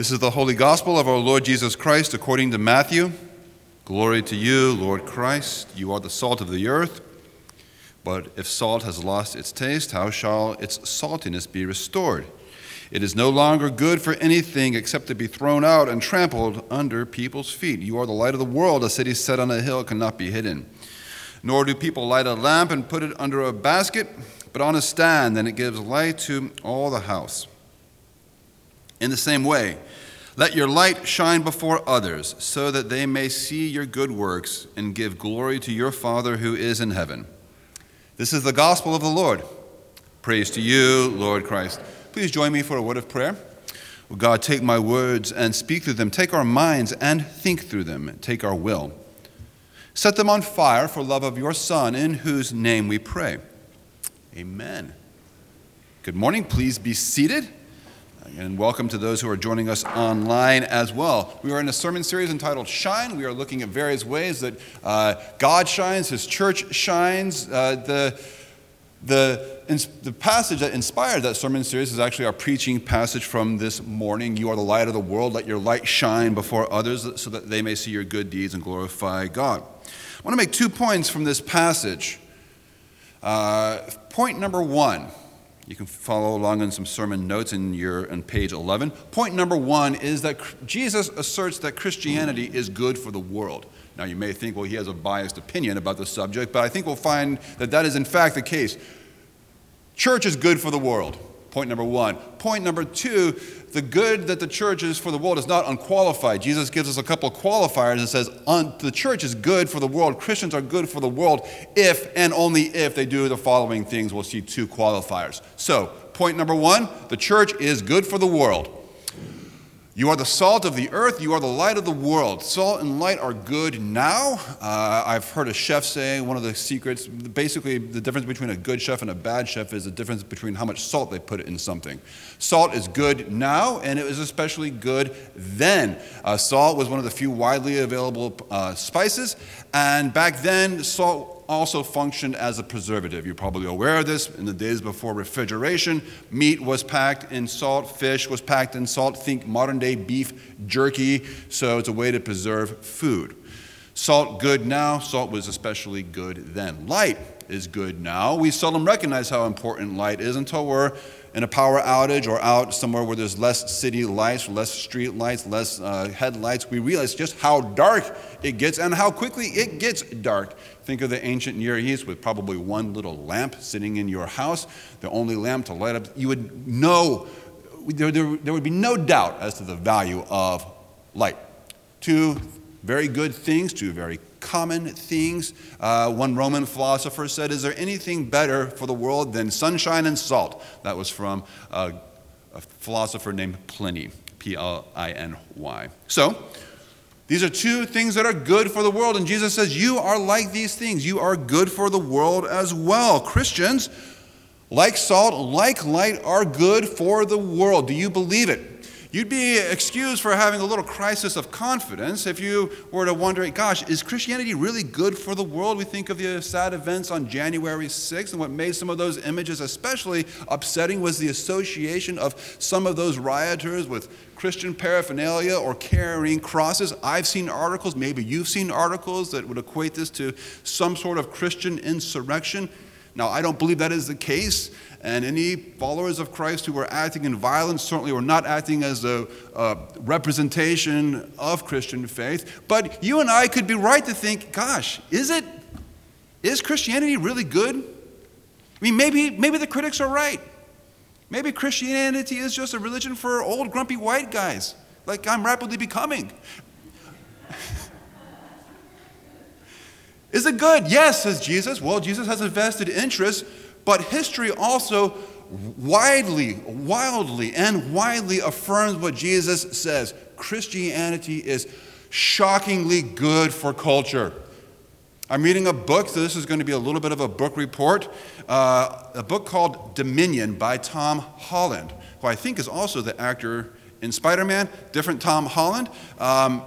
This is the holy gospel of our Lord Jesus Christ according to Matthew. Glory to you, Lord Christ. You are the salt of the earth. But if salt has lost its taste, how shall its saltiness be restored? It is no longer good for anything except to be thrown out and trampled under people's feet. You are the light of the world. A city set on a hill cannot be hidden. Nor do people light a lamp and put it under a basket, but on a stand, and it gives light to all the house. In the same way, let your light shine before others, so that they may see your good works and give glory to your Father who is in heaven. This is the gospel of the Lord. Praise to you, Lord Christ. Please join me for a word of prayer. God, take my words and speak through them. Take our minds and think through them. Take our will. Set them on fire for love of your Son, in whose name we pray. Amen. Good morning. Please be seated. And welcome to those who are joining us online as well. We are in a sermon series entitled Shine. We are looking at various ways that uh, God shines, His church shines. Uh, the, the, the passage that inspired that sermon series is actually our preaching passage from this morning. You are the light of the world. Let your light shine before others so that they may see your good deeds and glorify God. I want to make two points from this passage. Uh, point number one you can follow along in some sermon notes in your on page 11. Point number one is that Jesus asserts that Christianity is good for the world. Now, you may think, well, he has a biased opinion about the subject, but I think we'll find that that is in fact the case. Church is good for the world. Point number one. Point number two, the good that the church is for the world is not unqualified. Jesus gives us a couple qualifiers and says, the church is good for the world. Christians are good for the world if and only if they do the following things. We'll see two qualifiers. So, point number one, the church is good for the world. You are the salt of the earth. You are the light of the world. Salt and light are good now. Uh, I've heard a chef say one of the secrets basically, the difference between a good chef and a bad chef is the difference between how much salt they put in something. Salt is good now, and it was especially good then. Uh, salt was one of the few widely available uh, spices, and back then, salt also functioned as a preservative. You're probably aware of this. In the days before refrigeration, meat was packed in salt, fish was packed in salt. Think modern day beef jerky. So it's a way to preserve food. Salt good now, salt was especially good then. Light is good now. We seldom recognize how important light is until we're in a power outage or out somewhere where there's less city lights, less street lights, less uh, headlights, we realize just how dark it gets and how quickly it gets dark. Think of the ancient Near East with probably one little lamp sitting in your house, the only lamp to light up. You would know, there, there, there would be no doubt as to the value of light. Two very good things, two very common things. Uh, one Roman philosopher said, Is there anything better for the world than sunshine and salt? That was from a, a philosopher named Pliny, P L I N Y. So, these are two things that are good for the world. And Jesus says, You are like these things. You are good for the world as well. Christians, like salt, like light, are good for the world. Do you believe it? You'd be excused for having a little crisis of confidence if you were to wonder, gosh, is Christianity really good for the world? We think of the sad events on January 6th, and what made some of those images especially upsetting was the association of some of those rioters with Christian paraphernalia or carrying crosses. I've seen articles, maybe you've seen articles that would equate this to some sort of Christian insurrection. Now, I don't believe that is the case. And any followers of Christ who were acting in violence certainly were not acting as a, a, representation of Christian faith. But you and I could be right to think, gosh, is it? Is Christianity really good? I mean, maybe, maybe the critics are right. Maybe Christianity is just a religion for old, grumpy white guys, like I'm rapidly becoming. Is it good? Yes, says Jesus. Well, Jesus has a vested interest but history also widely, wildly, and widely affirms what Jesus says Christianity is shockingly good for culture. I'm reading a book, so this is going to be a little bit of a book report, uh, a book called Dominion by Tom Holland, who I think is also the actor in Spider Man, different Tom Holland. Um,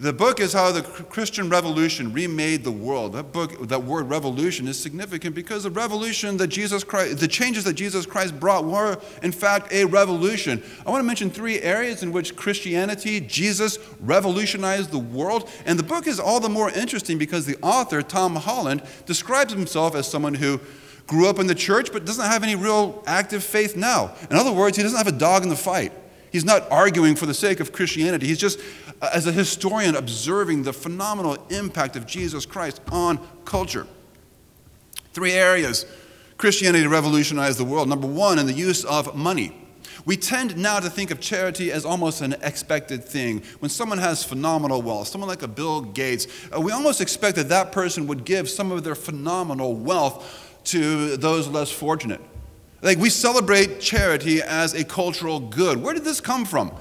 The book is how the Christian Revolution remade the world. That book, that word revolution is significant because the revolution that Jesus Christ, the changes that Jesus Christ brought were, in fact, a revolution. I want to mention three areas in which Christianity, Jesus, revolutionized the world. And the book is all the more interesting because the author, Tom Holland, describes himself as someone who grew up in the church but doesn't have any real active faith now. In other words, he doesn't have a dog in the fight. He's not arguing for the sake of Christianity. He's just, as a historian, observing the phenomenal impact of Jesus Christ on culture. Three areas Christianity revolutionized the world. Number one, in the use of money. We tend now to think of charity as almost an expected thing. When someone has phenomenal wealth, someone like a Bill Gates, uh, we almost expect that that person would give some of their phenomenal wealth to those less fortunate. Like we celebrate charity as a cultural good. Where did this come from?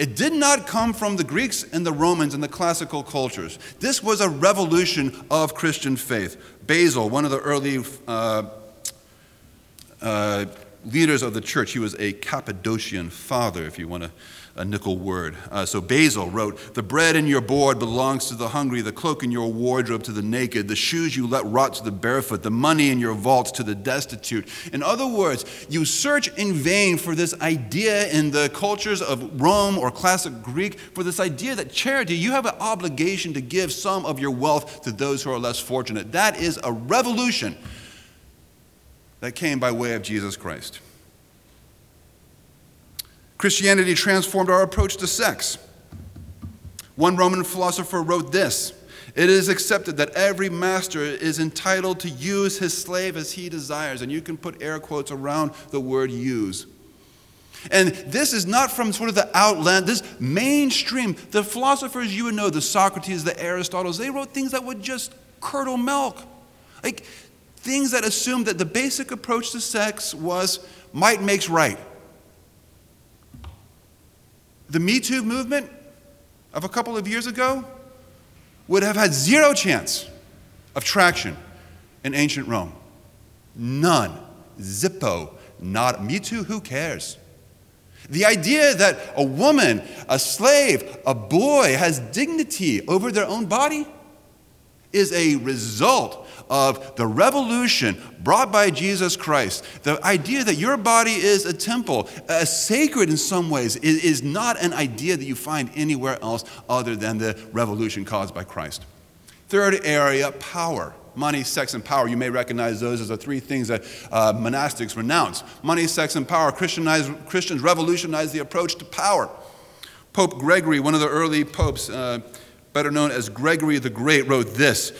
It did not come from the Greeks and the Romans and the classical cultures. This was a revolution of Christian faith. Basil, one of the early uh, uh, leaders of the church, he was a Cappadocian father, if you want to a nickel word. Uh, so Basil wrote, The bread in your board belongs to the hungry, the cloak in your wardrobe to the naked, the shoes you let rot to the barefoot, the money in your vaults to the destitute. In other words, you search in vain for this idea in the cultures of Rome or classic Greek, for this idea that charity, you have an obligation to give some of your wealth to those who are less fortunate. That is a revolution that came by way of Jesus Christ. Christianity transformed our approach to sex. One Roman philosopher wrote this It is accepted that every master is entitled to use his slave as he desires. And you can put air quotes around the word use. And this is not from sort of the outland, this mainstream. The philosophers you would know, the Socrates, the Aristotles, they wrote things that would just curdle milk. Like things that assumed that the basic approach to sex was might makes right. The Me Too movement of a couple of years ago would have had zero chance of traction in ancient Rome. None. Zippo. Not Me Too, who cares? The idea that a woman, a slave, a boy has dignity over their own body is a result of the revolution brought by Jesus Christ. The idea that your body is a temple, uh, sacred in some ways, is, is not an idea that you find anywhere else other than the revolution caused by Christ. Third area power. Money, sex, and power. You may recognize those as the three things that uh, monastics renounce. Money, sex, and power. Christians revolutionized the approach to power. Pope Gregory, one of the early popes, uh, better known as Gregory the Great, wrote this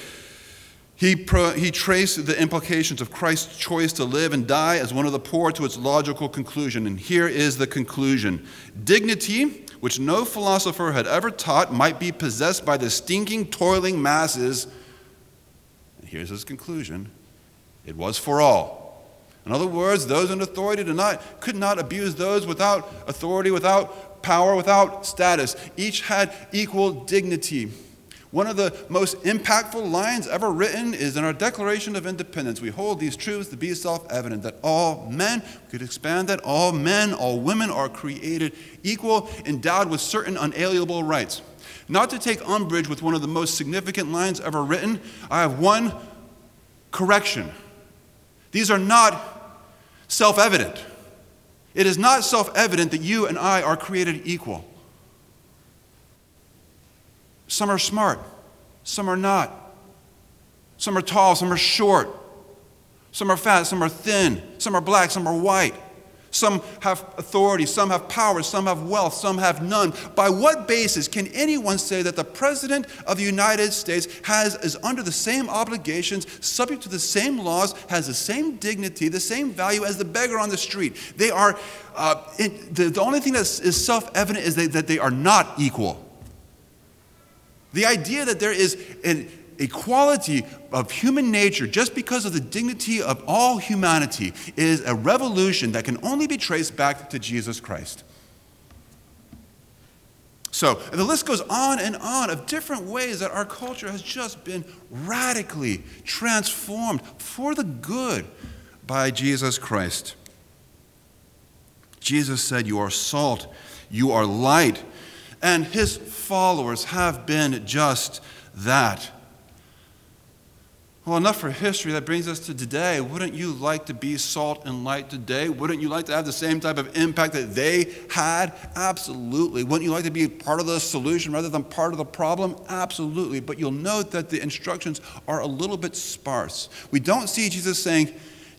he, pro, he traced the implications of Christ's choice to live and die as one of the poor to its logical conclusion. And here is the conclusion Dignity, which no philosopher had ever taught, might be possessed by the stinking, toiling masses. And here's his conclusion it was for all. In other words, those in authority did not, could not abuse those without authority, without power, without status. Each had equal dignity. One of the most impactful lines ever written is in our Declaration of Independence. We hold these truths to be self evident that all men, we could expand that, all men, all women are created equal, endowed with certain unalienable rights. Not to take umbrage with one of the most significant lines ever written, I have one correction. These are not self evident. It is not self evident that you and I are created equal. Some are smart, some are not. Some are tall, some are short. Some are fat, some are thin. Some are black, some are white. Some have authority, some have power, some have wealth, some have none. By what basis can anyone say that the President of the United States has, is under the same obligations, subject to the same laws, has the same dignity, the same value as the beggar on the street? They are, uh, it, the, the only thing that is self evident is they, that they are not equal. The idea that there is an equality of human nature just because of the dignity of all humanity is a revolution that can only be traced back to Jesus Christ. So, the list goes on and on of different ways that our culture has just been radically transformed for the good by Jesus Christ. Jesus said, You are salt, you are light. And his followers have been just that. Well, enough for history. That brings us to today. Wouldn't you like to be salt and light today? Wouldn't you like to have the same type of impact that they had? Absolutely. Wouldn't you like to be part of the solution rather than part of the problem? Absolutely. But you'll note that the instructions are a little bit sparse. We don't see Jesus saying,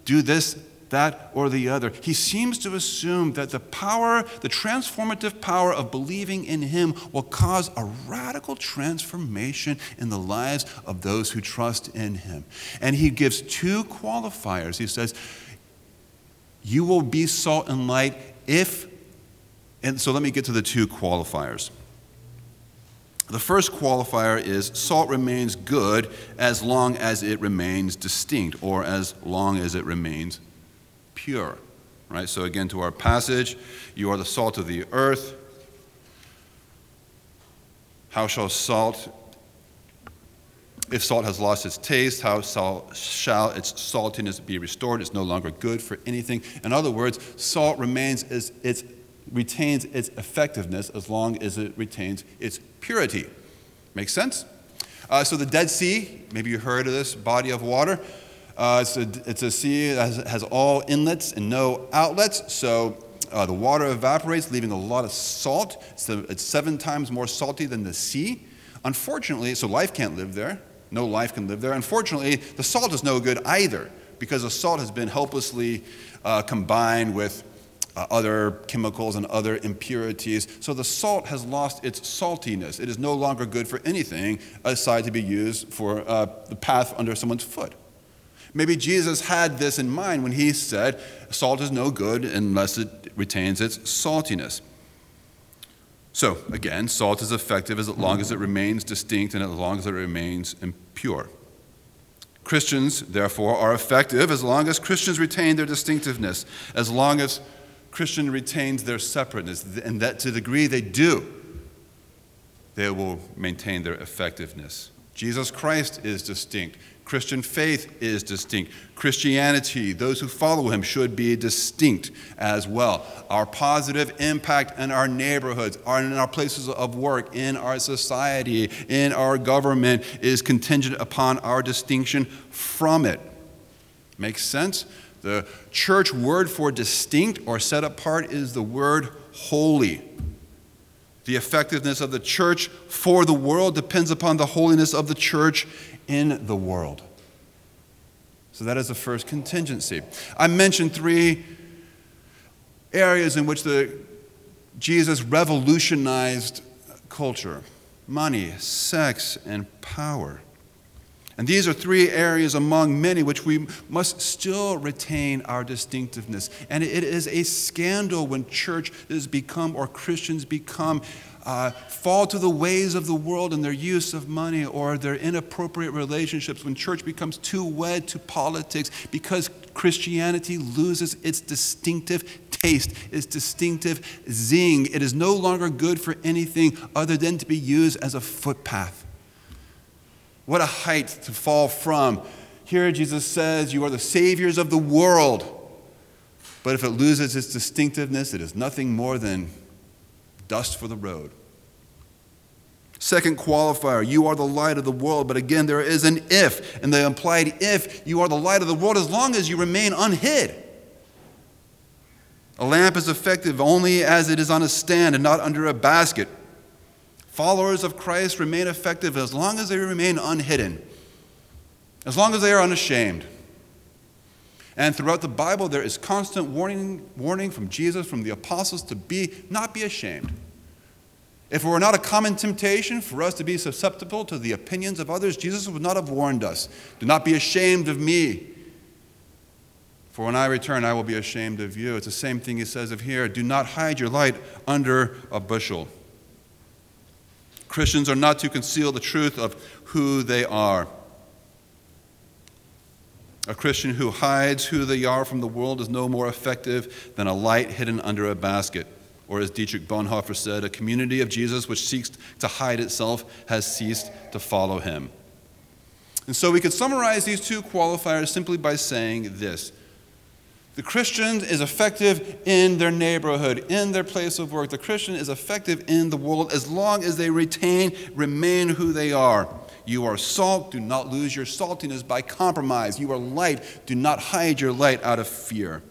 do this, that or the other. He seems to assume that the power, the transformative power of believing in Him, will cause a radical transformation in the lives of those who trust in Him. And He gives two qualifiers. He says, You will be salt and light if, and so let me get to the two qualifiers. The first qualifier is salt remains good as long as it remains distinct or as long as it remains pure. Right? So, again, to our passage, you are the salt of the earth. How shall salt, if salt has lost its taste, how shall its saltiness be restored? It's no longer good for anything. In other words, salt remains as its retains its effectiveness as long as it retains its purity. Makes sense? Uh, so the Dead Sea, maybe you heard of this body of water. Uh, it's, a, it's a sea that has, has, all inlets and no outlets, so uh, the water evaporates, leaving a lot of salt. It's, a, it's seven times more salty than the sea. Unfortunately, so life can't live there. No life can live there. Unfortunately, the salt is no good either because the salt has been helplessly uh, combined with uh, other chemicals and other impurities. So the salt has lost its saltiness. It is no longer good for anything aside to be used for uh, the path under someone's foot. Maybe Jesus had this in mind when he said, Salt is no good unless it retains its saltiness. So, again, salt is effective as long as it remains distinct and as long as it remains impure. Christians, therefore, are effective as long as Christians retain their distinctiveness, as long as Christian retains their separateness, and that to the degree they do, they will maintain their effectiveness. Jesus Christ is distinct. Christian faith is distinct. Christianity, those who follow him, should be distinct as well. Our positive impact in our neighborhoods, in our places of work, in our society, in our government is contingent upon our distinction from it. Makes sense? The church word for distinct or set apart is the word holy. The effectiveness of the church for the world depends upon the holiness of the church in the world. So that is the first contingency. I mentioned three areas in which the, Jesus revolutionized culture money, sex, and power. And these are three areas among many which we must still retain our distinctiveness. And it is a scandal when church has become or Christians become uh, fall to the ways of the world in their use of money or their inappropriate relationships, when church becomes too wed to politics because Christianity loses its distinctive taste, its distinctive zing. It is no longer good for anything other than to be used as a footpath. What a height to fall from. Here, Jesus says, You are the saviors of the world. But if it loses its distinctiveness, it is nothing more than dust for the road. Second qualifier, you are the light of the world. But again, there is an if, and the implied if, you are the light of the world as long as you remain unhid. A lamp is effective only as it is on a stand and not under a basket. Followers of Christ remain effective as long as they remain unhidden, as long as they are unashamed. And throughout the Bible, there is constant warning, warning from Jesus, from the apostles, to be not be ashamed. If it were not a common temptation for us to be susceptible to the opinions of others, Jesus would not have warned us. Do not be ashamed of me. For when I return, I will be ashamed of you. It's the same thing he says of here. Do not hide your light under a bushel. Christians are not to conceal the truth of who they are. A Christian who hides who they are from the world is no more effective than a light hidden under a basket. Or, as Dietrich Bonhoeffer said, a community of Jesus which seeks to hide itself has ceased to follow him. And so we could summarize these two qualifiers simply by saying this The Christian is effective in their neighborhood, in their place of work. The Christian is effective in the world as long as they retain, remain who they are. You are salt, do not lose your saltiness by compromise. You are light, do not hide your light out of fear.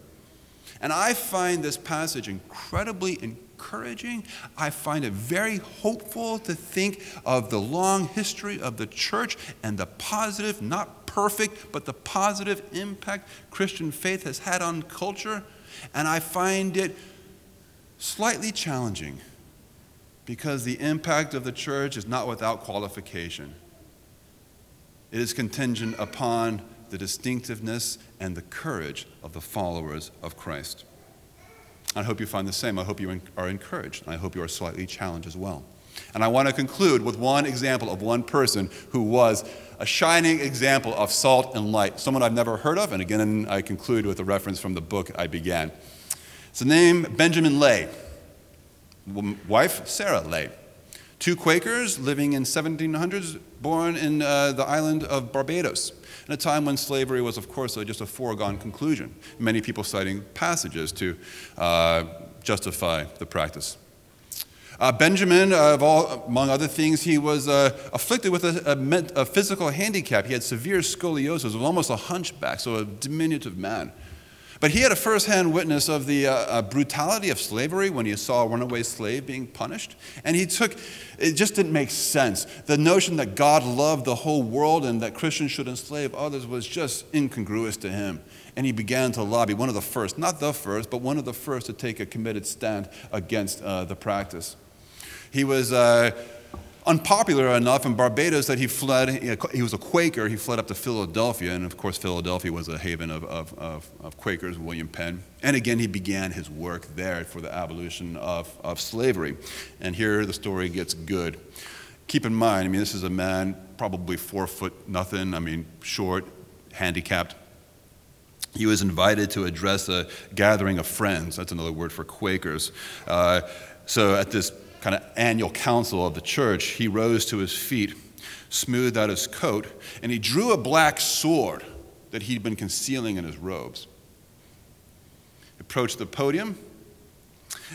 And I find this passage incredibly encouraging. I find it very hopeful to think of the long history of the church and the positive, not perfect, but the positive impact Christian faith has had on culture. And I find it slightly challenging because the impact of the church is not without qualification. It is contingent upon the distinctiveness and the courage of the followers of Christ. I hope you find the same. I hope you are encouraged. I hope you are slightly challenged as well. And I want to conclude with one example of one person who was a shining example of salt and light, someone I've never heard of. And again, I conclude with a reference from the book I began. It's the name Benjamin Lay, wife Sarah Lay. Two Quakers living in 1700s, born in uh, the island of Barbados, in a time when slavery was, of course, just a foregone conclusion. Many people citing passages to uh, justify the practice. Uh, Benjamin, uh, all, among other things, he was uh, afflicted with a, a, a, physical handicap. He had severe scoliosis, was almost a hunchback, so a diminutive man. But he had a firsthand witness of the uh, uh, brutality of slavery when he saw a runaway slave being punished. And he took, it just didn't make sense. The notion that God loved the whole world and that Christians should enslave others was just incongruous to him. And he began to lobby, one of the first, not the first, but one of the first to take a committed stand against uh, the practice. He was uh, unpopular enough in Barbados that he fled. He was a Quaker. He fled up to Philadelphia. And of course, Philadelphia was a haven of, of, of, of Quakers, William Penn. And again, he began his work there for the abolition of, of slavery. And here the story gets good. Keep in mind, I mean, this is a man probably four foot nothing, I mean, short, handicapped. He was invited to address a gathering of friends. That's another word for Quakers. Uh, so at this kind of annual council of the church, he rose to his feet, smoothed out his coat, and he drew a black sword that he'd been concealing in his robes. He approached the podium,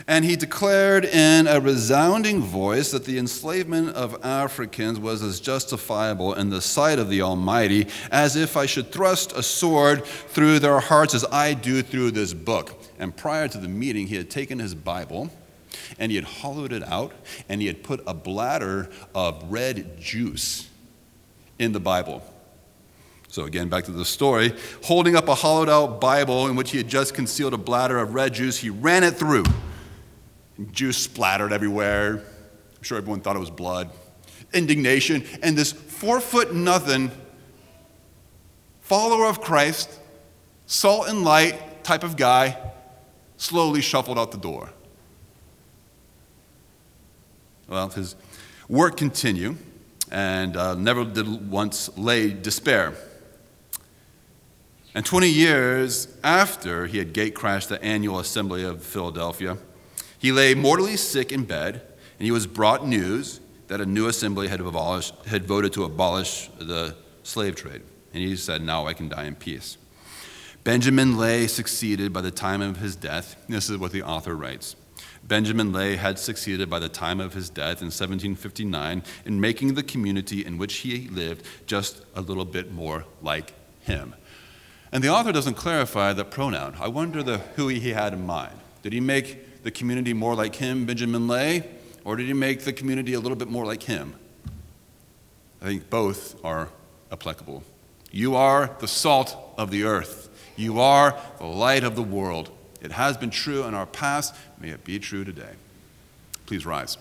and he declared in a resounding voice that the enslavement of Africans was as justifiable in the sight of the Almighty as if I should thrust a sword through their hearts as I do through this book. And prior to the meeting, he had taken his Bible and he had hollowed it out, and he had put a bladder of red juice in the Bible. So, again, back to the story. Holding up a hollowed out Bible in which he had just concealed a bladder of red juice, he ran it through. Juice splattered everywhere. I'm sure everyone thought it was blood. Indignation. And this four foot nothing follower of Christ, salt and light type of guy, slowly shuffled out the door. Well, his work continued, and uh, never did once Lay despair. And 20 years after he had gate crashed the annual assembly of Philadelphia, he lay mortally sick in bed, and he was brought news that a new assembly had, abolished, had voted to abolish the slave trade. And he said, Now I can die in peace. Benjamin Lay succeeded by the time of his death. This is what the author writes. Benjamin Lay had succeeded by the time of his death in 1759 in making the community in which he lived just a little bit more like him. And the author doesn't clarify the pronoun. I wonder the, who he had in mind. Did he make the community more like him, Benjamin Lay, or did he make the community a little bit more like him? I think both are applicable. You are the salt of the earth. You are the light of the world. It has been true in our past. May it be true today. Please rise.